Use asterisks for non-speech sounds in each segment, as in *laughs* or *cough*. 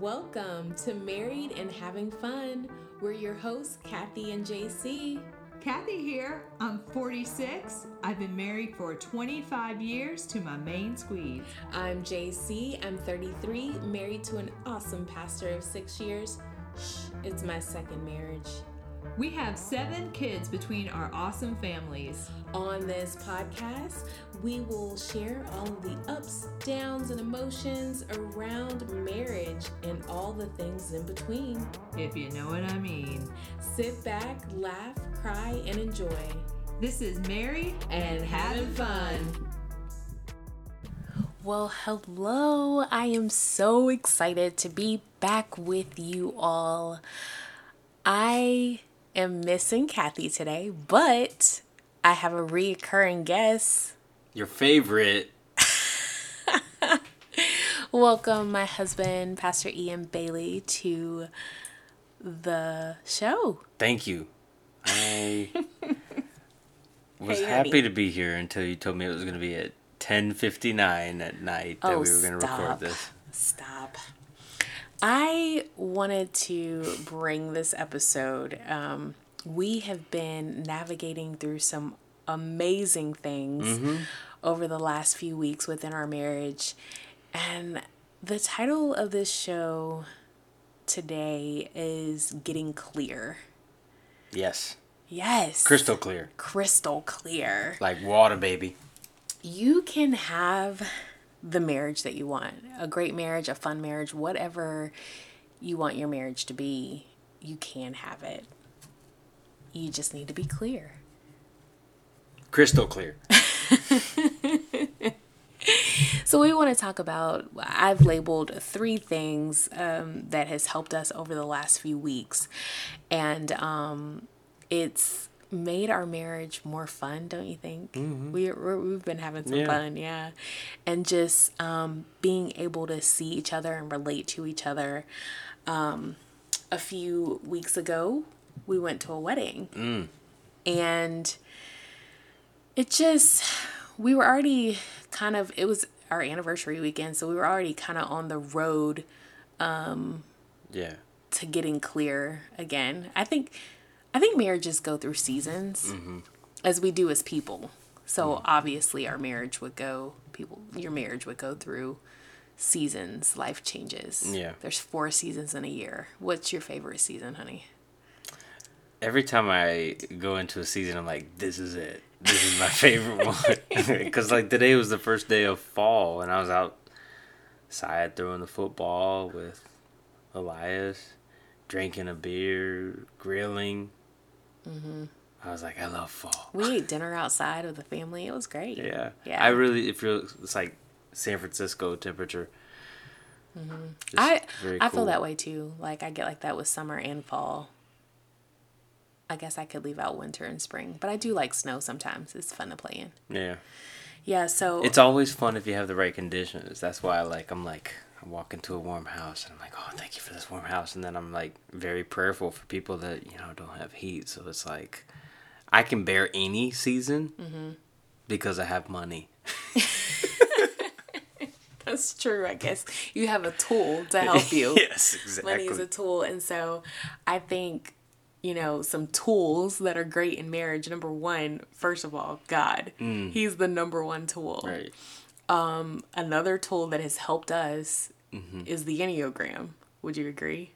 Welcome to Married and Having Fun. We're your hosts, Kathy and JC. Kathy here. I'm 46. I've been married for 25 years to my main squeeze. I'm JC. I'm 33, married to an awesome pastor of six years. Shh, it's my second marriage. We have seven kids between our awesome families. On this podcast, we will share all of the ups, downs, and emotions around marriage and all the things in between. If you know what I mean. Sit back, laugh, cry, and enjoy. This is Married and having fun. Well, hello. I am so excited to be back with you all. I am missing Kathy today, but I have a reoccurring guest. Your favorite. *laughs* Welcome, my husband, Pastor Ian Bailey, to the show. Thank you. I *laughs* was Hey, happy honey. to be here until you told me it was going to be at 10:59 at night that Oh, we were going to record this. Stop. I wanted to bring this episode. Um, we have been navigating through some amazing things over the last few weeks within our marriage. And the title of this show today is Getting Clear. Yes. Yes. Crystal clear. Crystal clear. Like water, baby. you can have the marriage that you want a great marriage, a fun marriage, whatever you want your marriage to be, you can have it. You just need to be clear. Crystal clear. *laughs* So we want to talk about. I've labeled three things um, that has helped us over the last few weeks, and um, it's made our marriage more fun. Don't you think? We we're, we've been having some Yeah. fun, yeah, and just um, being able to see each other and relate to each other. Um, a few weeks ago, we went to a wedding, and it just we were already kind of it was our anniversary weekend so we were already kind of on the road Yeah. to getting clear again i think i think marriages go through seasons mm-hmm. as we do as people so mm-hmm. obviously our marriage would go people your marriage would go through seasons life changes Yeah. there's four seasons in a year what's your favorite season honey Every time I go into a season, I'm like, this is it. This is my favorite one. *laughs* *laughs* Because, like, today was the first day of fall, and I was outside throwing the football with Elias, drinking a beer, grilling. Mm-hmm. I was like, I love fall. we ate dinner outside with the family it was great Yeah. yeah I really, it feels, it's like San Francisco temperature. Mm-hmm. Just I very I feel that way too. Like I get like that with summer and fall. I guess I could leave out winter and spring, but I do like snow sometimes. It's fun to play in. Yeah. Yeah, so It's always fun if you have the right conditions. That's why I like I'm like I walk into a warm house and I'm like, "Oh, thank you for this warm house." And then I'm like very prayerful for people that, you know, don't have heat. So it's like I can bear any season Mm-hmm. because I have money. *laughs* *laughs* that's true. I guess you have a tool to help you. *laughs* yes, exactly. Money is a tool, and so I think you know some tools that are great in marriage. Number one, first of all, God. He's the number one tool. Mm. Right. Another tool that has helped us Mm-hmm. is the Enneagram. Would you agree?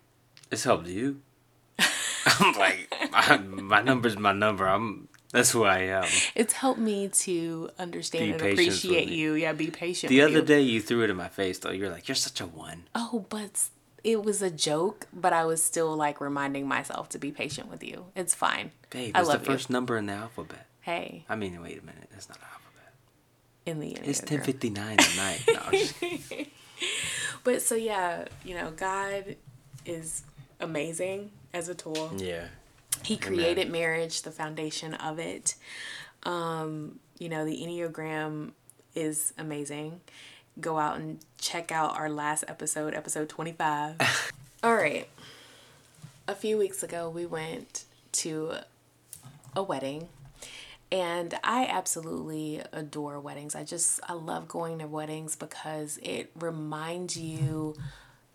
It's helped you. *laughs* I'm like my, my number's my number. I'm that's who I am. It's helped me to understand Be and appreciate you. Yeah, be patient. The other you. day you threw it in my face though. You're like, "You're such a one." Oh, but it was a joke. But I was still like reminding myself to be patient with you. It's fine. Babe, I it's the first you. number in the alphabet. Hey, I mean, wait a minute. That's not alphabet. In the It's 10:59 at night. No, *laughs* But so yeah, you know, God is amazing as a tool. yeah. He created marriage, the foundation of it. Um, you know, the Enneagram is amazing. Go out and check out our last episode, episode 25. *laughs* All right. A few weeks ago, we went to a wedding and I absolutely adore weddings. I just I love going to weddings because it reminds you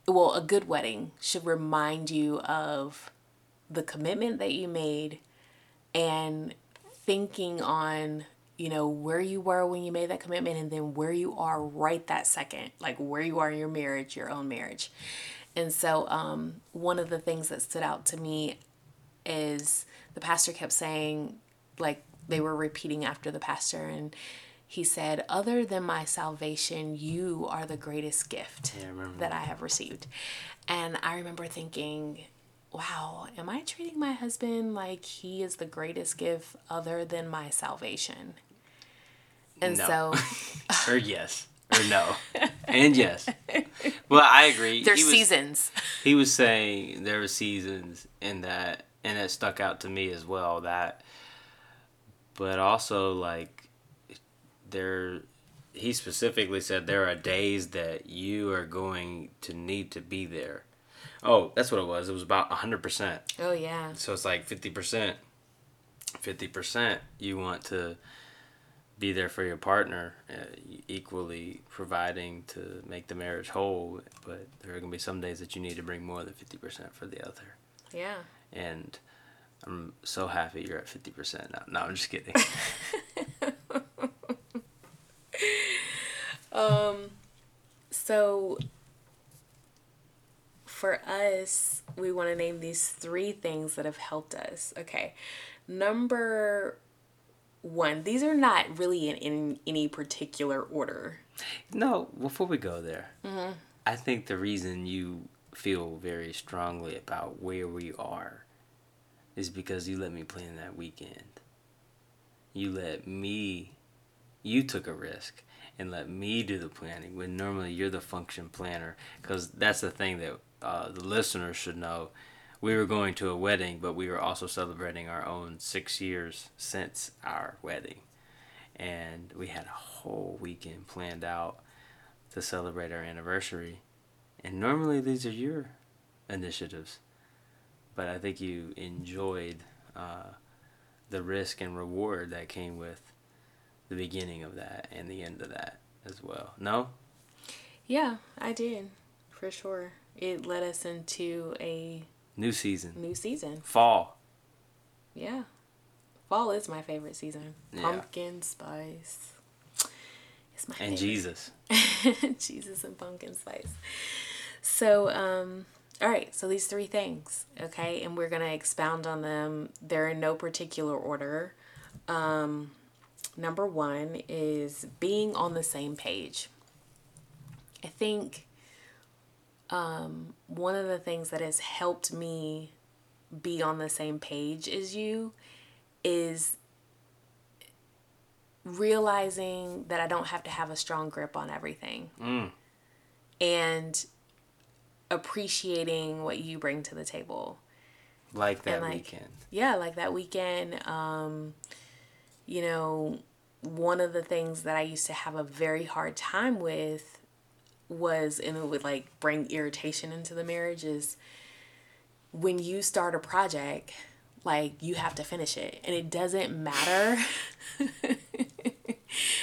well, a good wedding should remind you of the commitment that you made and thinking on you know where you were when you made that commitment and then where you are right that second like where you are in your marriage your own marriage and so um, one of the things that stood out to me is the pastor kept saying like they were repeating after the pastor and he said other than my salvation you are the greatest gift Yeah, I that i have received and i remember thinking wow am i treating my husband like he is the greatest gift other than my salvation and No. so *laughs* or yes. Or no. and yes. Well, I agree. there's he was, seasons He was saying there were seasons in that, and it stuck out to me as well. That, but also like, there, he specifically said there are days that you are going to need to be there. Oh, that's what it was. It was about hundred percent. oh yeah So it's like fifty percent. Fifty percent you want to be there for your partner, uh, equally providing to make the marriage whole. But there are gonna be some days that you need to bring more than fifty percent for the other. yeah And I'm so happy you're at fifty percent now. No, I'm just kidding. *laughs* Um, so for us, we want to name these three things that have helped us. Okay. Number one, these are not really in, in any particular order. no, before we go there, mm-hmm. I think the reason you feel very strongly about where we are is because you let me plan that weekend. You let me, you took a risk and let me do the planning when normally you're the function planner. Because that's the thing that uh, the listeners should know. We were going to a wedding, but we were also celebrating our own six years since our wedding. And we had a whole weekend planned out to celebrate our anniversary. And normally these are your initiatives. But I think you enjoyed uh, the risk and reward that came with the beginning of that and the end of that as well. No? Yeah, I did. For sure. It led us into a New season. new season. Fall. Yeah. Fall is my favorite season. Yeah. Pumpkin spice. It's my And favorite. Jesus. *laughs* Jesus and pumpkin spice. So, um, all right, so these three things, okay, and we're gonna expound on them. They're in no particular order. Um, number one is being on the same page. I think um, one of the things that has helped me be on the same page as you is realizing that I don't have to have a strong grip on everything Mm. and appreciating what you bring to the table. Like that like, weekend. Yeah, like that weekend, um, you know, one of the things that I used to have a very hard time with was, and it would like bring irritation into the marriage, is when you start a project, like you have to finish it. And it doesn't matter. *laughs*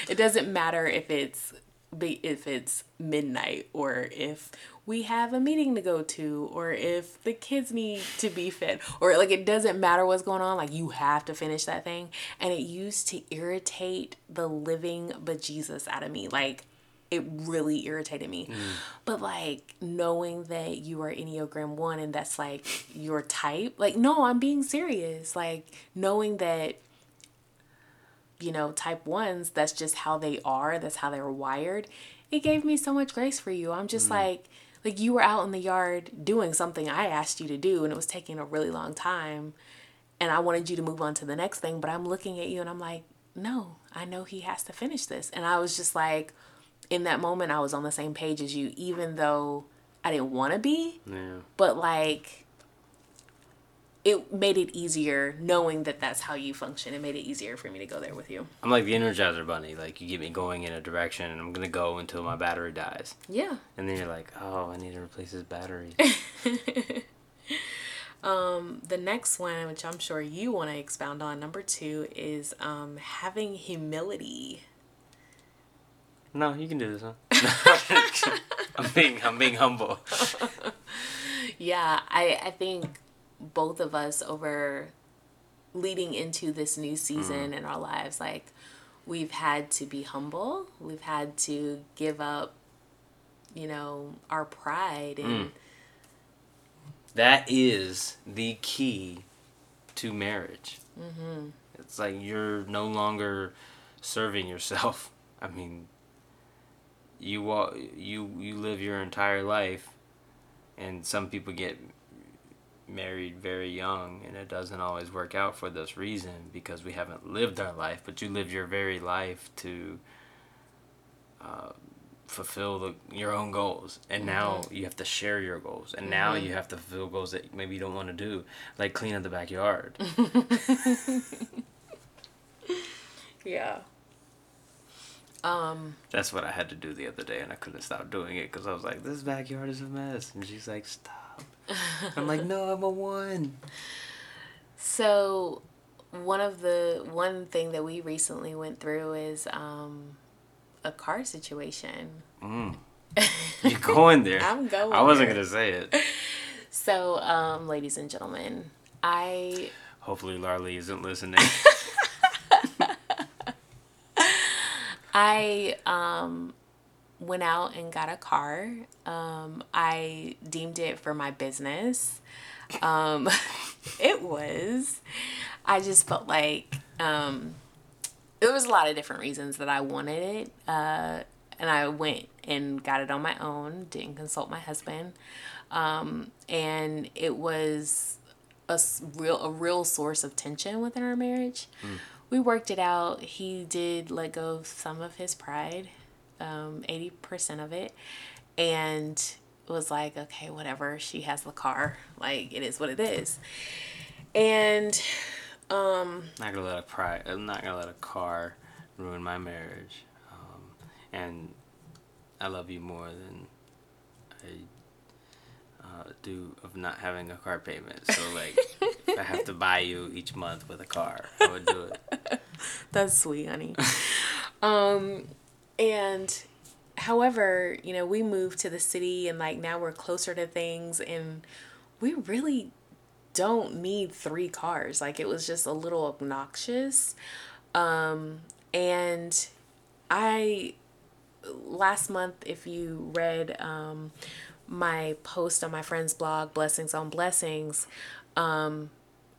it doesn't matter if it's if it's midnight or if we have a meeting to go to or if the kids need to be fed or like it doesn't matter what's going on like you have to finish that thing. And it used to irritate the living bejesus out of me. Like it really irritated me. Mm. But like knowing that you are enneagram 1 and that's like your type like no i'm being serious. Like knowing that you know, type ones, that's just how they are, that's how they're wired. It gave me so much grace for you. I'm just mm. like, like you were out in the yard doing something I asked you to do, and it was taking a really long time. And I wanted you to move on to the next thing, but I'm looking at you and I'm like, no, I know he has to finish this. And I was just like, in that moment, I was on the same page as you, even though I didn't want to be, Yeah. but like, it made it easier knowing that that's how you function. It made it easier for me to go there with you. I'm like the Energizer Bunny. Like you get me going in a direction, and I'm gonna go until my battery dies. Yeah. And then you're like, oh, I need to replace this battery. *laughs* The next one, which I'm sure you want to expound on, number two, is um, having humility. no, you can do this one. *laughs* *laughs* I'm being I'm being humble. yeah, I I think both of us over leading into this new season in our lives, like we've had to be humble. We've had to give up, you know, our pride and That is the key to marriage. Mm-hmm. It's like you're no longer serving yourself. I mean, you wa- you you live your entire life, and some people get married very young, and it doesn't always work out for this reason because we haven't lived our life. But you live your very life to uh, fulfill the, your own goals, and now you have to share your goals, and now you have to fulfill goals that maybe you don't want to do, like clean up the backyard. *laughs* yeah. Um That's what I had to do the other day, and I couldn't stop doing it because I was like, "This backyard is a mess," and she's like, "Stop." I'm like, "No, I'm a one." So, one of the one thing that we recently went through is um, a car situation. Mm. *laughs* You going there? I'm going I wasn't there. gonna say it. So, um, ladies and gentlemen, I Hopefully, Larly isn't listening. *laughs* I um, went out and got a car. Um, I deemed it for my business. Um, *laughs* it was. I just felt like um, there was a lot of different reasons that I wanted it, uh, and I went and got it on my own. Didn't consult my husband, um, and it was a real a real source of tension within our marriage. We worked it out. He did let go of some of his pride, um, eighty percent of it, and was like, okay, whatever. She has the car. Like it is what it is, and um, not gonna let a pri- I'm not gonna let a car ruin my marriage, um, and I love you more than I uh, do of not having a car payment. So *laughs* like, if I have to buy you each month with a car, I would do it. *laughs* That's sweet, honey. um, and however, you know, we moved to the city and like now we're closer to things and we really don't need three cars. Like it was just a little obnoxious. Um, and I last month if you read um my post on my friend's blog blessings on blessings um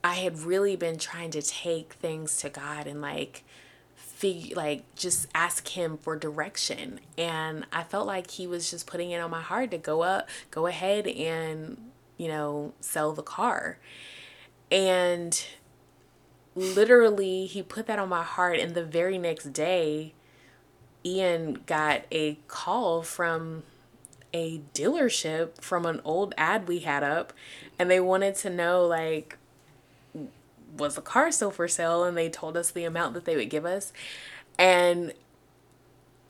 I had really been trying to take things to God and like like just ask him for direction. And I felt like he was just putting it on my heart to go up go ahead and you know sell the car. And literally he put that on my heart and the very next day Ian got a call from a dealership from an old ad we had up and they wanted to know like was the car still for sale and they told us the amount that they would give us and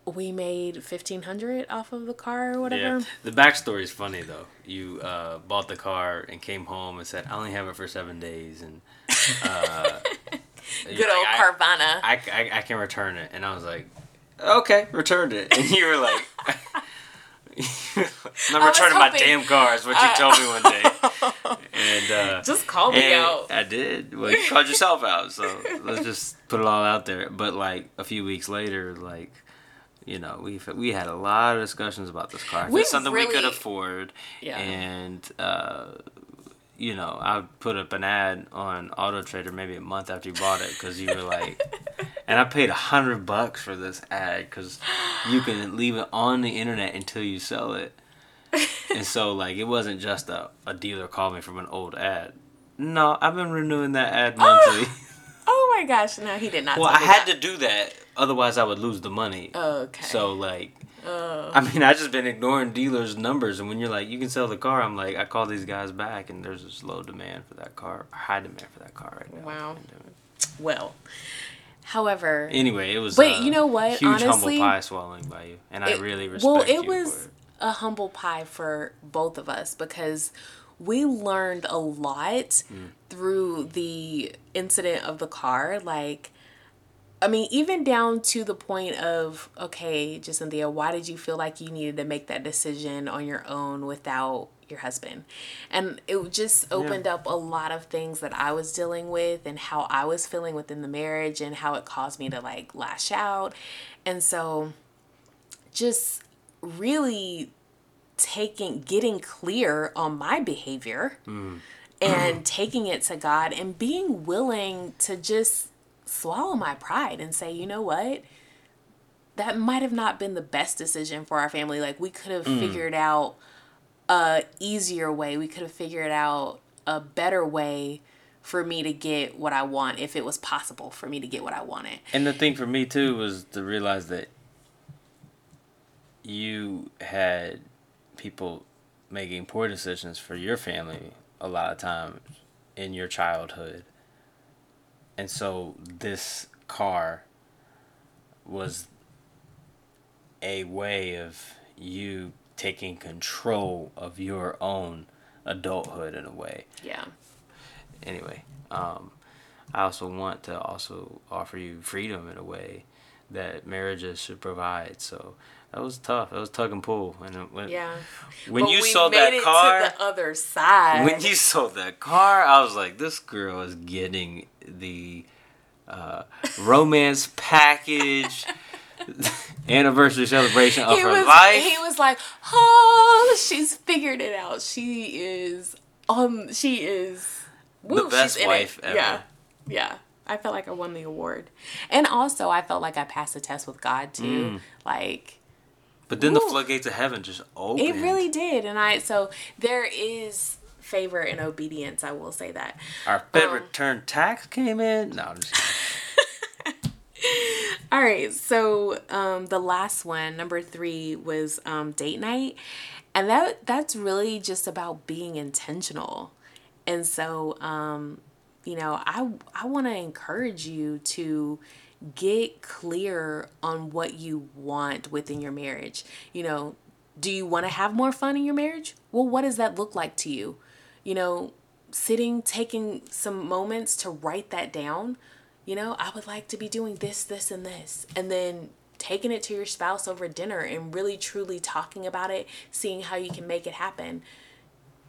we made 1500 off of the car or whatever Yeah. The backstory is funny though. You uh, bought the car and came home and said, "I only have it for seven days," and uh, *laughs* good you're old like, carvana I, I, I can return it. And I was like, okay, returned it. *laughs* And you were like, *laughs* I'm returning my damn car, is what you told me one day. *laughs* And, uh, just call me out I did. Well, you called yourself out. So let's just put it all out there. But like a few weeks later, like, you know, we we had a lot of discussions about this car. It's something we could afford. Yeah. And, uh, you know, I put up an ad on Auto Trader maybe a month after you bought it because you were like, and I paid a hundred bucks for this ad because you can *gasps* leave it on the internet until you sell it. *laughs* and so like it wasn't just a, a dealer called me from an old ad. No, I've been renewing that ad *gasps* monthly. oh my gosh no he did not well, I had that. to do that, otherwise I would lose the money. okay So like, oh I mean, I just been ignoring dealers' numbers, and when you're like, you can sell the car, I'm like, I call these guys back, and there's this low demand for that car, high demand for that car right now. Wow. well however Anyway, it was. But you know what? Huge Honestly, humble pie swallowing by you, and I really respect well it was it. a humble pie for both of us because we learned a lot Mm. through the incident of the car like I mean, even down to the point of, okay, Cynthia, why did you feel like you needed to make that decision on your own without your husband? And it just opened yeah. up a lot of things that I was dealing with and how I was feeling within the marriage and how it caused me to like lash out. And so just really taking, getting clear on my behavior. Mm. And *clears throat* taking it to God and being willing to just swallow my pride and say, you know what? That might have not been the best decision for our family. Like we could have mm. figured out a easier way. We could have figured out a better way for me to get what I want if it was possible for me to get what I wanted. And the thing for me too was to realize that you had people making poor decisions for your family a lot of times in your childhood and so this car was a way of you taking control of your own adulthood in a way. Yeah. Anyway, um, I also want to also offer you freedom in a way that marriages should provide. So that was tough. That was tug and pull. And when, yeah. When but you saw that car, the other side. When you saw that car, I was like, this girl is getting the uh, romance package. *laughs* *laughs* anniversary celebration of he her was, life. He was like, "Oh, she's figured it out. She is um, she is woo, the best wife ever." Yeah, yeah. I felt like I won the award, and also I felt like I passed the test with God too. Mm. Like, but then woo, the floodgates of heaven just opened. It really did, and I so there is favor and obedience. I will say that. Our Fed um, return tax came in. No, I'm just. All right, so um, the last one, number three, was um, date night, and that that's really just about being intentional. And so, um, you know, I I want to encourage you to get clear on what you want within your marriage. You know, do you want to have more fun in your marriage? Well, what does that look like to you? you know, sitting, taking some moments to write that down. You know, I would like to be doing this, this, and this. And then taking it to your spouse over dinner and really truly talking about it, seeing how you can make it happen.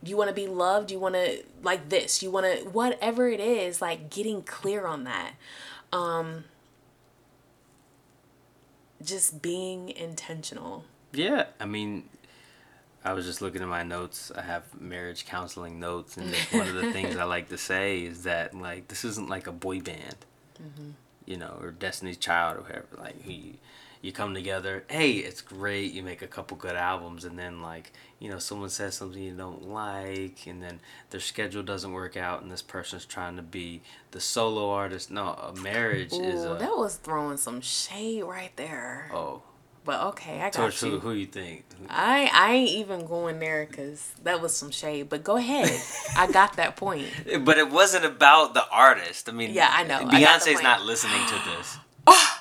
You want to be loved, you want to like this, you want to whatever it is, like getting clear on that. Um just being intentional. Yeah, I mean, I was just looking at my notes. I have marriage counseling notes, and one of the things I *laughs* like to say is that like this isn't like a boy band, mm-hmm. you know, or Destiny's Child or whatever. Like he, you come together. Hey, it's great. You make a couple good albums, and then like you know someone says something you don't like, and then their schedule doesn't work out, and this person's trying to be the solo artist. No, a marriage Ooh, is a. That was throwing some shade right there. Oh but okay, I got Towards you. Who, who you think? I I ain't even going there because that was some shade. But go ahead, *laughs* I got that point. But it wasn't about the artist. I mean, yeah, I know. Beyonce's I not listening to this. oh,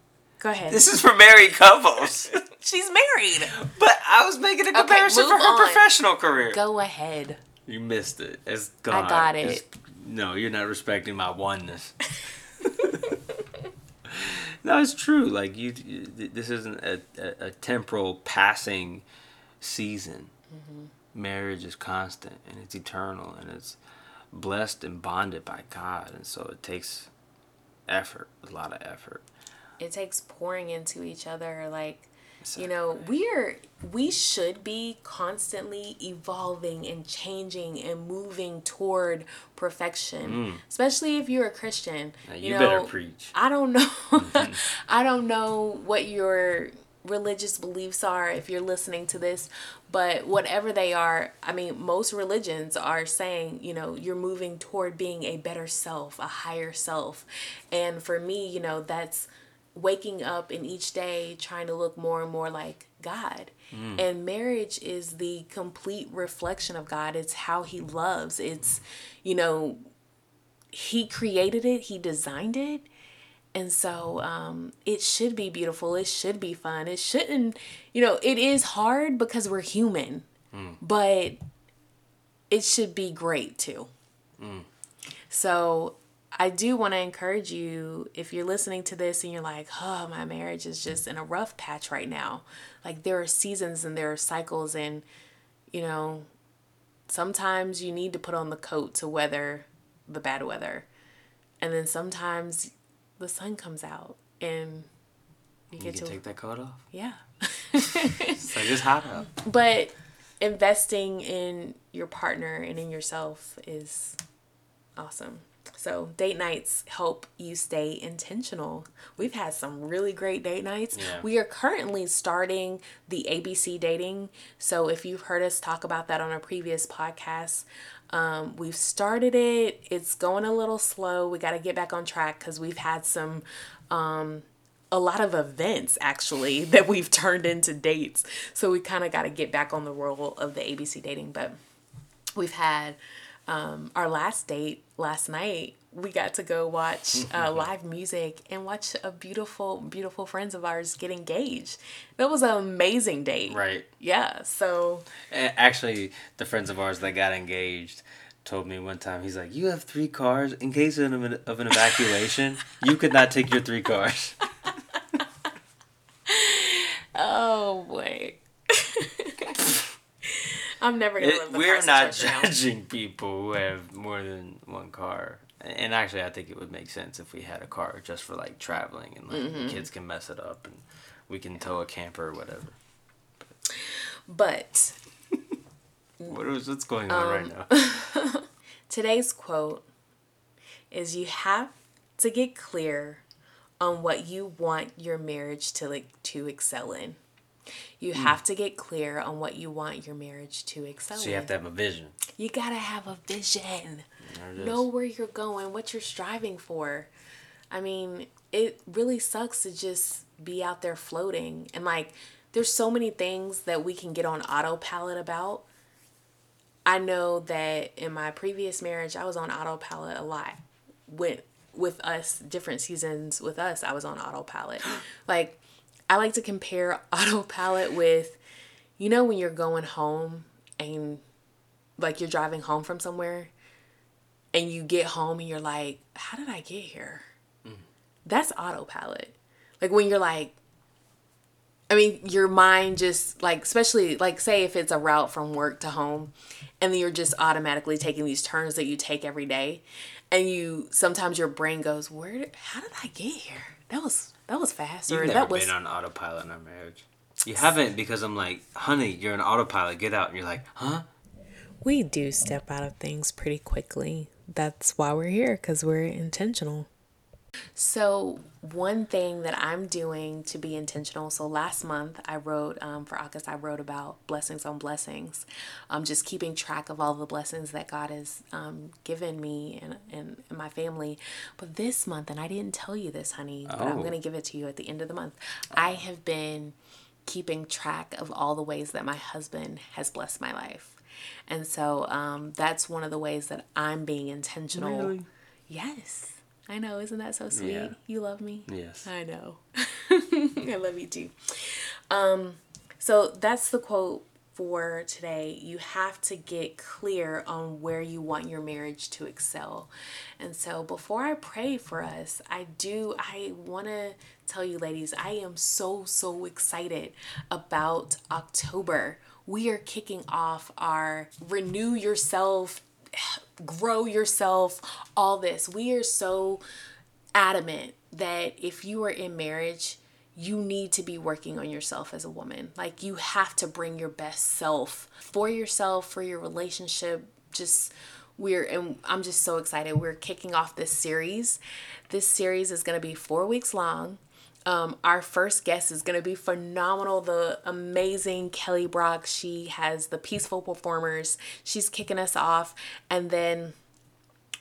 *gasps* go ahead. This is for married couples. *laughs* She's married. But I was making a comparison okay, for her on. professional career. Go ahead. You missed it. It's gone. I got it. It's, no, you're not respecting my oneness. *laughs* No, it's true. Like you, this isn't a, a, a temporal passing season. Mm-hmm. Marriage is constant and it's eternal and it's blessed and bonded by God, and so it takes effort, a lot of effort. It takes pouring into each other, like You know, we're we should be constantly evolving and changing and moving toward perfection. Mm. Especially if you're a Christian. Now you, you know, better preach. I don't know. Mm-hmm. *laughs* I don't know what your religious beliefs are if you're listening to this, but whatever they are, I mean, most religions are saying, you know, you're moving toward being a better self, a higher self. And for me, you know, that's waking up in each day trying to look more and more like God. Mm. And marriage is the complete reflection of God. It's how He loves. It's, you know, He created it, He designed it. And so um, it should be beautiful. It should be fun. It shouldn't, you know, it is hard because we're human, mm. but it should be great too. Mm. So I do want to encourage you if you're listening to this and you're like, oh, my marriage is just in a rough patch right now. Like there are seasons and there are cycles, and you know, sometimes you need to put on the coat to weather the bad weather. And then sometimes the sun comes out and you, you get to take that coat off. Yeah. like it's hot out. *laughs* But investing in your partner and in yourself is awesome. So, date nights help you stay intentional. We've had some really great date nights. Yeah. We are currently starting the ABC dating. So, if you've heard us talk about that on a previous podcast, um, we've started it. It's going a little slow. We got to get back on track because we've had some, um, a lot of events actually *laughs* that we've turned into dates. So we kind of got to get back on the roll of the ABC dating. But we've had um, our last date last night we got to go watch *laughs* uh, live music and watch a beautiful beautiful friends of ours get engaged. That was an amazing date. Right. Yeah so actually the friends of ours that got engaged told me one time he's like you have three cars in case of an, of an evacuation. You could not take your three cars. *laughs* Oh boy *laughs* I'm never gonna it, We're not judging people who have more than one car. And actually, I think it would make sense if we had a car just for like traveling and like mm-hmm. kids can mess it up and we can tow a camper or whatever. But, *laughs* what is what's going on um, right now? *laughs* today's quote is: "You have to get clear on what you want your marriage to like to excel in." You mm. have to get clear on what you want your marriage to excel. So you have to have a vision. You gotta have a vision. Know where you're going, what you're striving for. I mean, it really sucks to just be out there floating and like there's so many things that we can get on autopilot about. I know that in my previous marriage I was on autopilot a lot. With with us different seasons with us, I was on autopilot. *gasps* like I like to compare *laughs* autopilot with, you know, when you're going home and like you're driving home from somewhere and you get home and you're like, how did I get here? Mm. That's autopilot. Like when you're like, I mean, your mind just like, especially like, say if it's a route from work to home, and then you're just automatically taking these turns that you take every day, and you sometimes your brain goes, "Where? How did I get here? That was that was fast. You've or never that was... been on autopilot in our marriage. You haven't because I'm like, honey, you're an autopilot. Get out. And you're like, huh? We do step out of things pretty quickly. That's why we're here because we're intentional. So, one thing that I'm doing to be intentional. So, last month I wrote um, for August, I wrote about blessings on blessings, um, just keeping track of all the blessings that God has um, given me and, and, and, my family. But this month, and I didn't tell you this, honey, but I'm going to give it to you at the end of the month. I have been keeping track of all the ways that my husband has blessed my life. And so um, that's one of the ways that I'm being intentional. Really? Yes. I know, isn't that so sweet? Yeah. You love me? Yes. I know. *laughs* I love you too. Um, so that's the quote for today. You have to get clear on where you want your marriage to excel. And so before I pray for us, I do I want to tell you ladies, I am so so excited about October. We are kicking off our Renew Yourself grow yourself, all this. We are so adamant that if you are in marriage, you need to be working on yourself as a woman. Like you have to bring your best self for yourself, for your relationship. Just we're and I'm just so excited. We're kicking off this series. This series is going to be 4 weeks long. Um, our first guest is going to be phenomenal. The amazing Kelly Brock. She has the Peaceful Performers. She's kicking us off. And then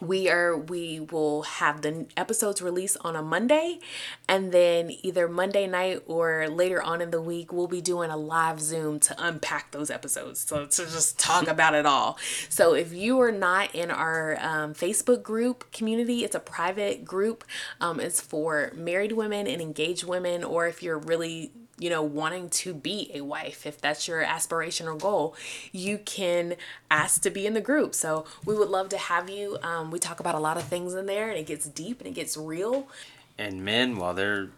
we are we will have the episodes released on a monday and then either monday night or later on in the week we'll be doing a live zoom to unpack those episodes so to just talk about it all. So if you are not in our um, facebook group community it's a private group um, it's for married women and engaged women or if you're really you know, wanting to be a wife, if that's your aspiration or goal, you can ask to be in the group. So we would love to have you. Um, we talk about a lot of things in there and it gets deep and it gets real. And men, while they're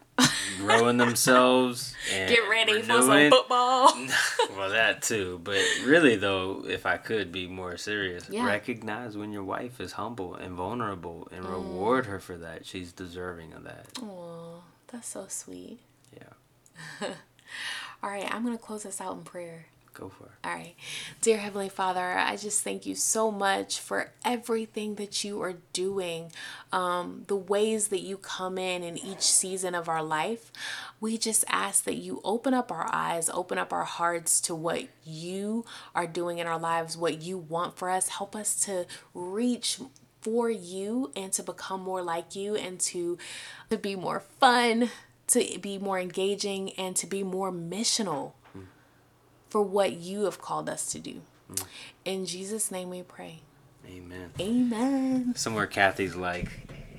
growing themselves *laughs* and Get ready for some football. *laughs* well, that too. But really, though, if I could be more serious, Yeah. recognize when your wife is humble and vulnerable and reward her for that. She's deserving of that. Aw, that's so sweet. *laughs* All right, I'm going to close us out in prayer. Go for it. All right. Dear Heavenly Father, I just thank you so much for everything that you are doing, um, the ways that you come in in each season of our life. We just ask that you open up our eyes, open up our hearts to what you are doing in our lives, what you want for us. Help us to reach for you and to become more like you and to, to be more fun, to be more engaging, and to be more missional for what you have called us to do. Mm. In Jesus' name we pray. Amen. Amen. Somewhere Kathy's like,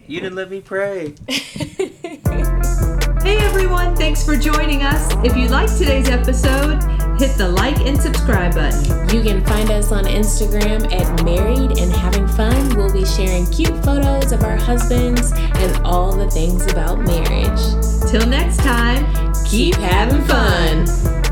you didn't let me pray. *laughs* Hey everyone, thanks for joining us. If you liked today's episode, hit the like and subscribe button. You can find us on Instagram at Married and Having Fun. We'll be sharing cute photos of our husbands and all the things about marriage. Till next time, Keep having fun.